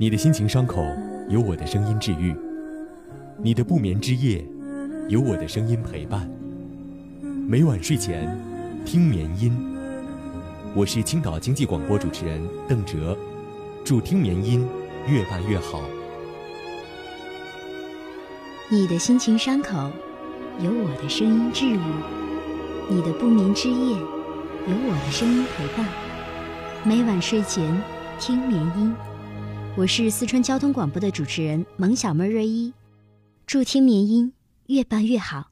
你的心情伤口，有我的声音治愈；你的不眠之夜，有我的声音陪伴。每晚睡前，听眠音。我是青岛经济广播主持人邓哲，祝听眠音越办越好。你的心情伤口，有我的声音治愈；你的不眠之夜，有我的声音陪伴。每晚睡前，听眠音。我是四川交通广播的主持人萌小妹瑞一，祝听绵音越办越好。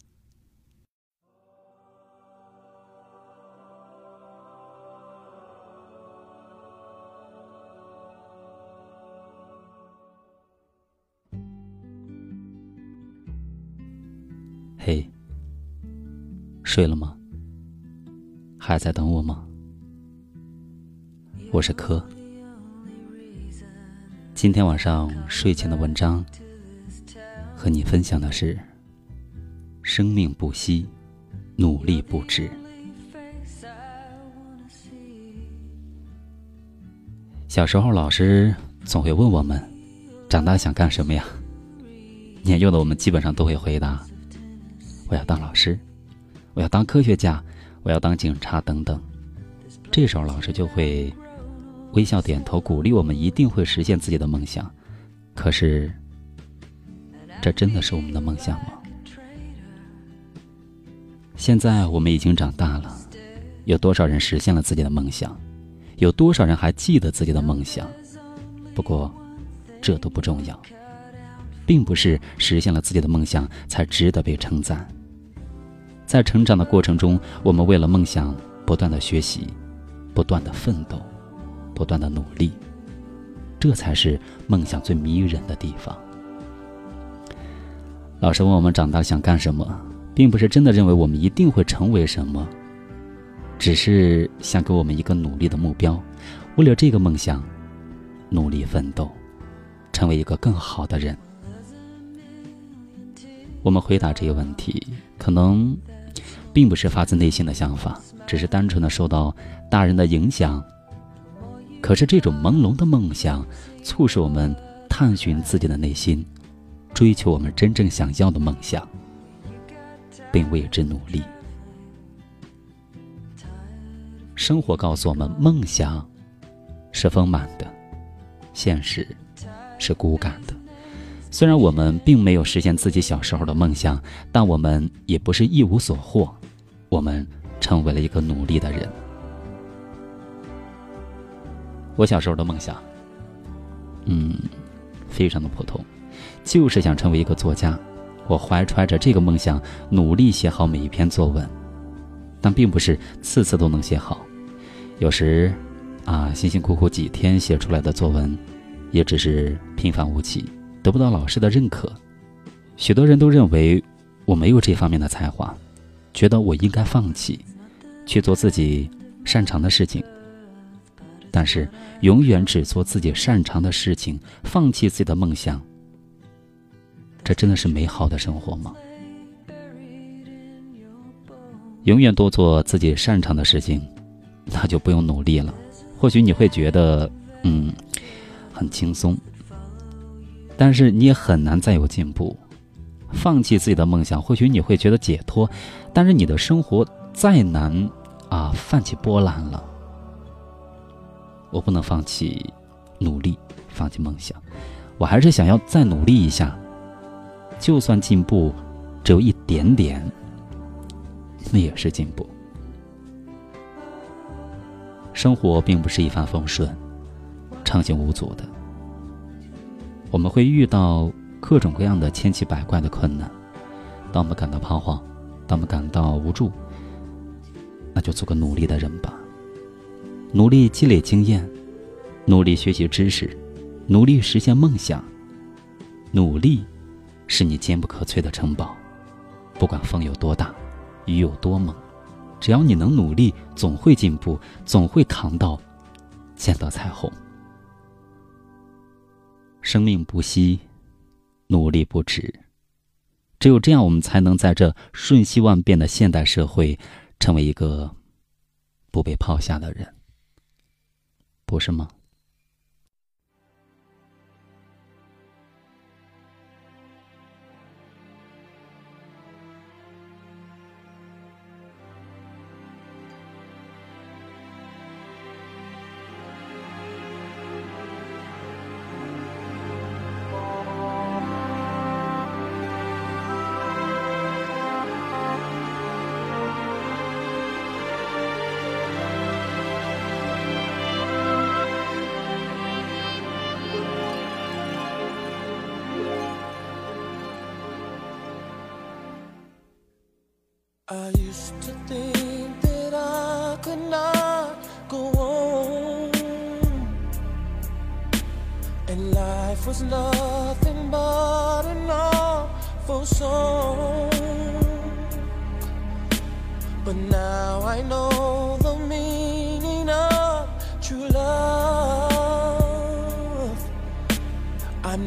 嘿，睡了吗？还在等我吗？我是柯。今天晚上睡前的文章，和你分享的是：生命不息，努力不止。小时候，老师总会问我们：长大想干什么呀？年幼的我们基本上都会回答：我要当老师，我要当科学家，我要当警察等等。这时候，老师就会。微笑点头，鼓励我们一定会实现自己的梦想。可是，这真的是我们的梦想吗？现在我们已经长大了，有多少人实现了自己的梦想？有多少人还记得自己的梦想？不过，这都不重要，并不是实现了自己的梦想才值得被称赞。在成长的过程中，我们为了梦想不断的学习，不断的奋斗。不断的努力，这才是梦想最迷人的地方。老师问我们长大想干什么，并不是真的认为我们一定会成为什么，只是想给我们一个努力的目标，为了这个梦想努力奋斗，成为一个更好的人。我们回答这个问题，可能并不是发自内心的想法，只是单纯的受到大人的影响。可是，这种朦胧的梦想，促使我们探寻自己的内心，追求我们真正想要的梦想，并为之努力。生活告诉我们，梦想是丰满的，现实是骨感的。虽然我们并没有实现自己小时候的梦想，但我们也不是一无所获，我们成为了一个努力的人。我小时候的梦想，嗯，非常的普通，就是想成为一个作家。我怀揣着这个梦想，努力写好每一篇作文，但并不是次次都能写好。有时，啊，辛辛苦苦几天写出来的作文，也只是平凡无奇，得不到老师的认可。许多人都认为我没有这方面的才华，觉得我应该放弃，去做自己擅长的事情。但是，永远只做自己擅长的事情，放弃自己的梦想，这真的是美好的生活吗？永远多做自己擅长的事情，那就不用努力了。或许你会觉得，嗯，很轻松，但是你也很难再有进步。放弃自己的梦想，或许你会觉得解脱，但是你的生活再难啊，泛起波澜了。我不能放弃努力，放弃梦想，我还是想要再努力一下。就算进步只有一点点，那也是进步。生活并不是一帆风顺、畅行无阻的，我们会遇到各种各样的千奇百怪的困难。当我们感到彷徨，当我们感到无助，那就做个努力的人吧。努力积累经验，努力学习知识，努力实现梦想。努力是你坚不可摧的城堡，不管风有多大，雨有多猛，只要你能努力，总会进步，总会扛到，见到彩虹。生命不息，努力不止，只有这样，我们才能在这瞬息万变的现代社会，成为一个不被抛下的人。不是吗？To think that I could not go on. And life was nothing but an awful song. But now I know the meaning of true love. I'm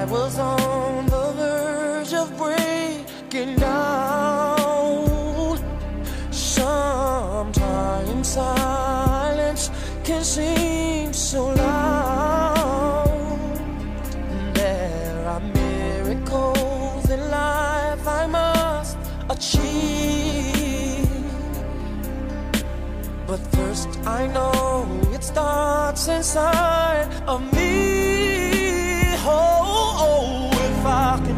I was on the verge of breaking down. Sometimes silence can seem so loud. There are miracles in life I must achieve. But first, I know it starts inside of me. Oh,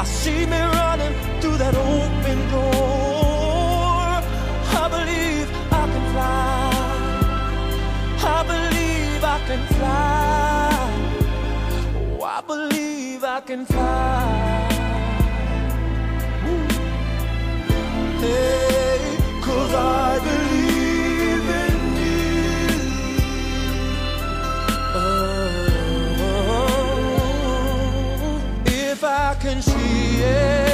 I see me running through that open door. I believe I can fly. I believe I can fly. Oh, I believe I can fly. Hey, yeah.